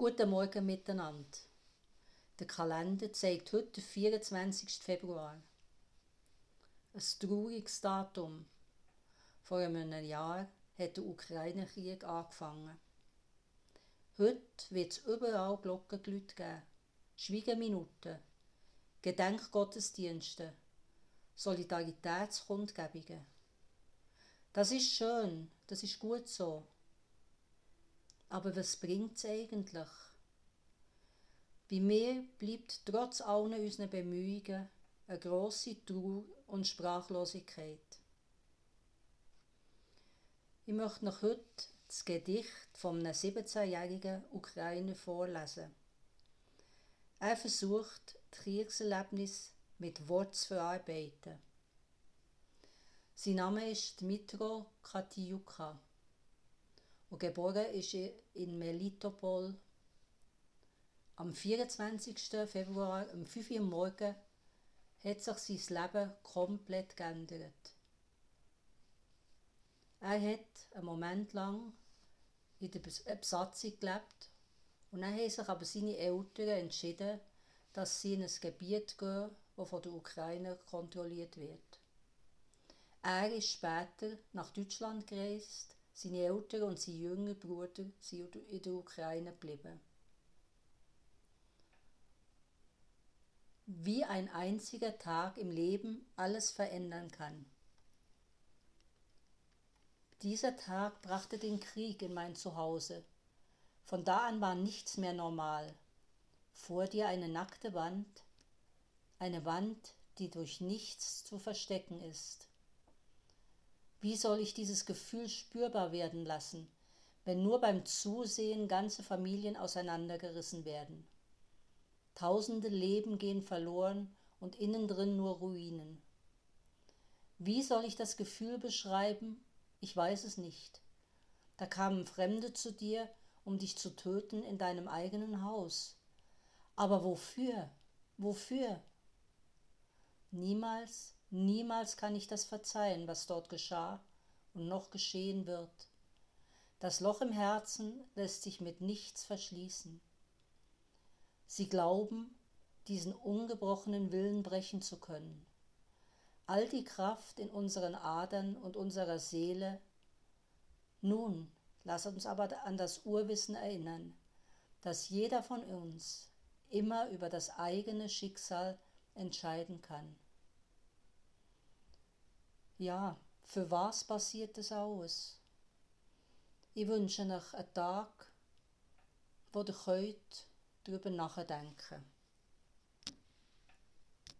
Guten Morgen miteinander. Der Kalender zeigt heute den 24. Februar. Ein trauriges Datum. Vor einem Jahr hat der Ukraine-Krieg angefangen. Heute wird es überall Glockengeläute geben, Schweigeminuten, Gedenkgottesdienste, Solidaritätskundgebungen. Das ist schön, das ist gut so. Aber was bringt es eigentlich? Bei mir bleibt trotz allen unseren Bemühungen eine grosse Trauer und Sprachlosigkeit. Ich möchte noch heute das Gedicht von einem 17-jährigen Ukrainer vorlesen. Er versucht, das Kriegserlebnis mit Wort zu verarbeiten. Sein Name ist Dmitro Katiuka und geboren ist er in Melitopol. Am 24. Februar um 5 Uhr morgens hat sich sein Leben komplett geändert. Er hat einen Moment lang in der Besatzung gelebt und dann haben sich aber seine Eltern entschieden, dass sie in ein Gebiet gehen, das von der Ukraine kontrolliert wird. Er ist später nach Deutschland gereist seine Eltern und sein jüngerer Bruder sind in der Ukraine geblieben. Wie ein einziger Tag im Leben alles verändern kann. Dieser Tag brachte den Krieg in mein Zuhause. Von da an war nichts mehr normal. Vor dir eine nackte Wand, eine Wand, die durch nichts zu verstecken ist. Wie soll ich dieses Gefühl spürbar werden lassen, wenn nur beim Zusehen ganze Familien auseinandergerissen werden? Tausende Leben gehen verloren und innen drin nur Ruinen. Wie soll ich das Gefühl beschreiben? Ich weiß es nicht. Da kamen Fremde zu dir, um dich zu töten in deinem eigenen Haus. Aber wofür? Wofür? Niemals Niemals kann ich das verzeihen, was dort geschah und noch geschehen wird. Das Loch im Herzen lässt sich mit nichts verschließen. Sie glauben, diesen ungebrochenen Willen brechen zu können. All die Kraft in unseren Adern und unserer Seele. Nun, lass uns aber an das Urwissen erinnern, dass jeder von uns immer über das eigene Schicksal entscheiden kann ja, für was passiert das alles? Ich wünsche euch einen Tag, wo ihr könnt darüber nachdenken könnt.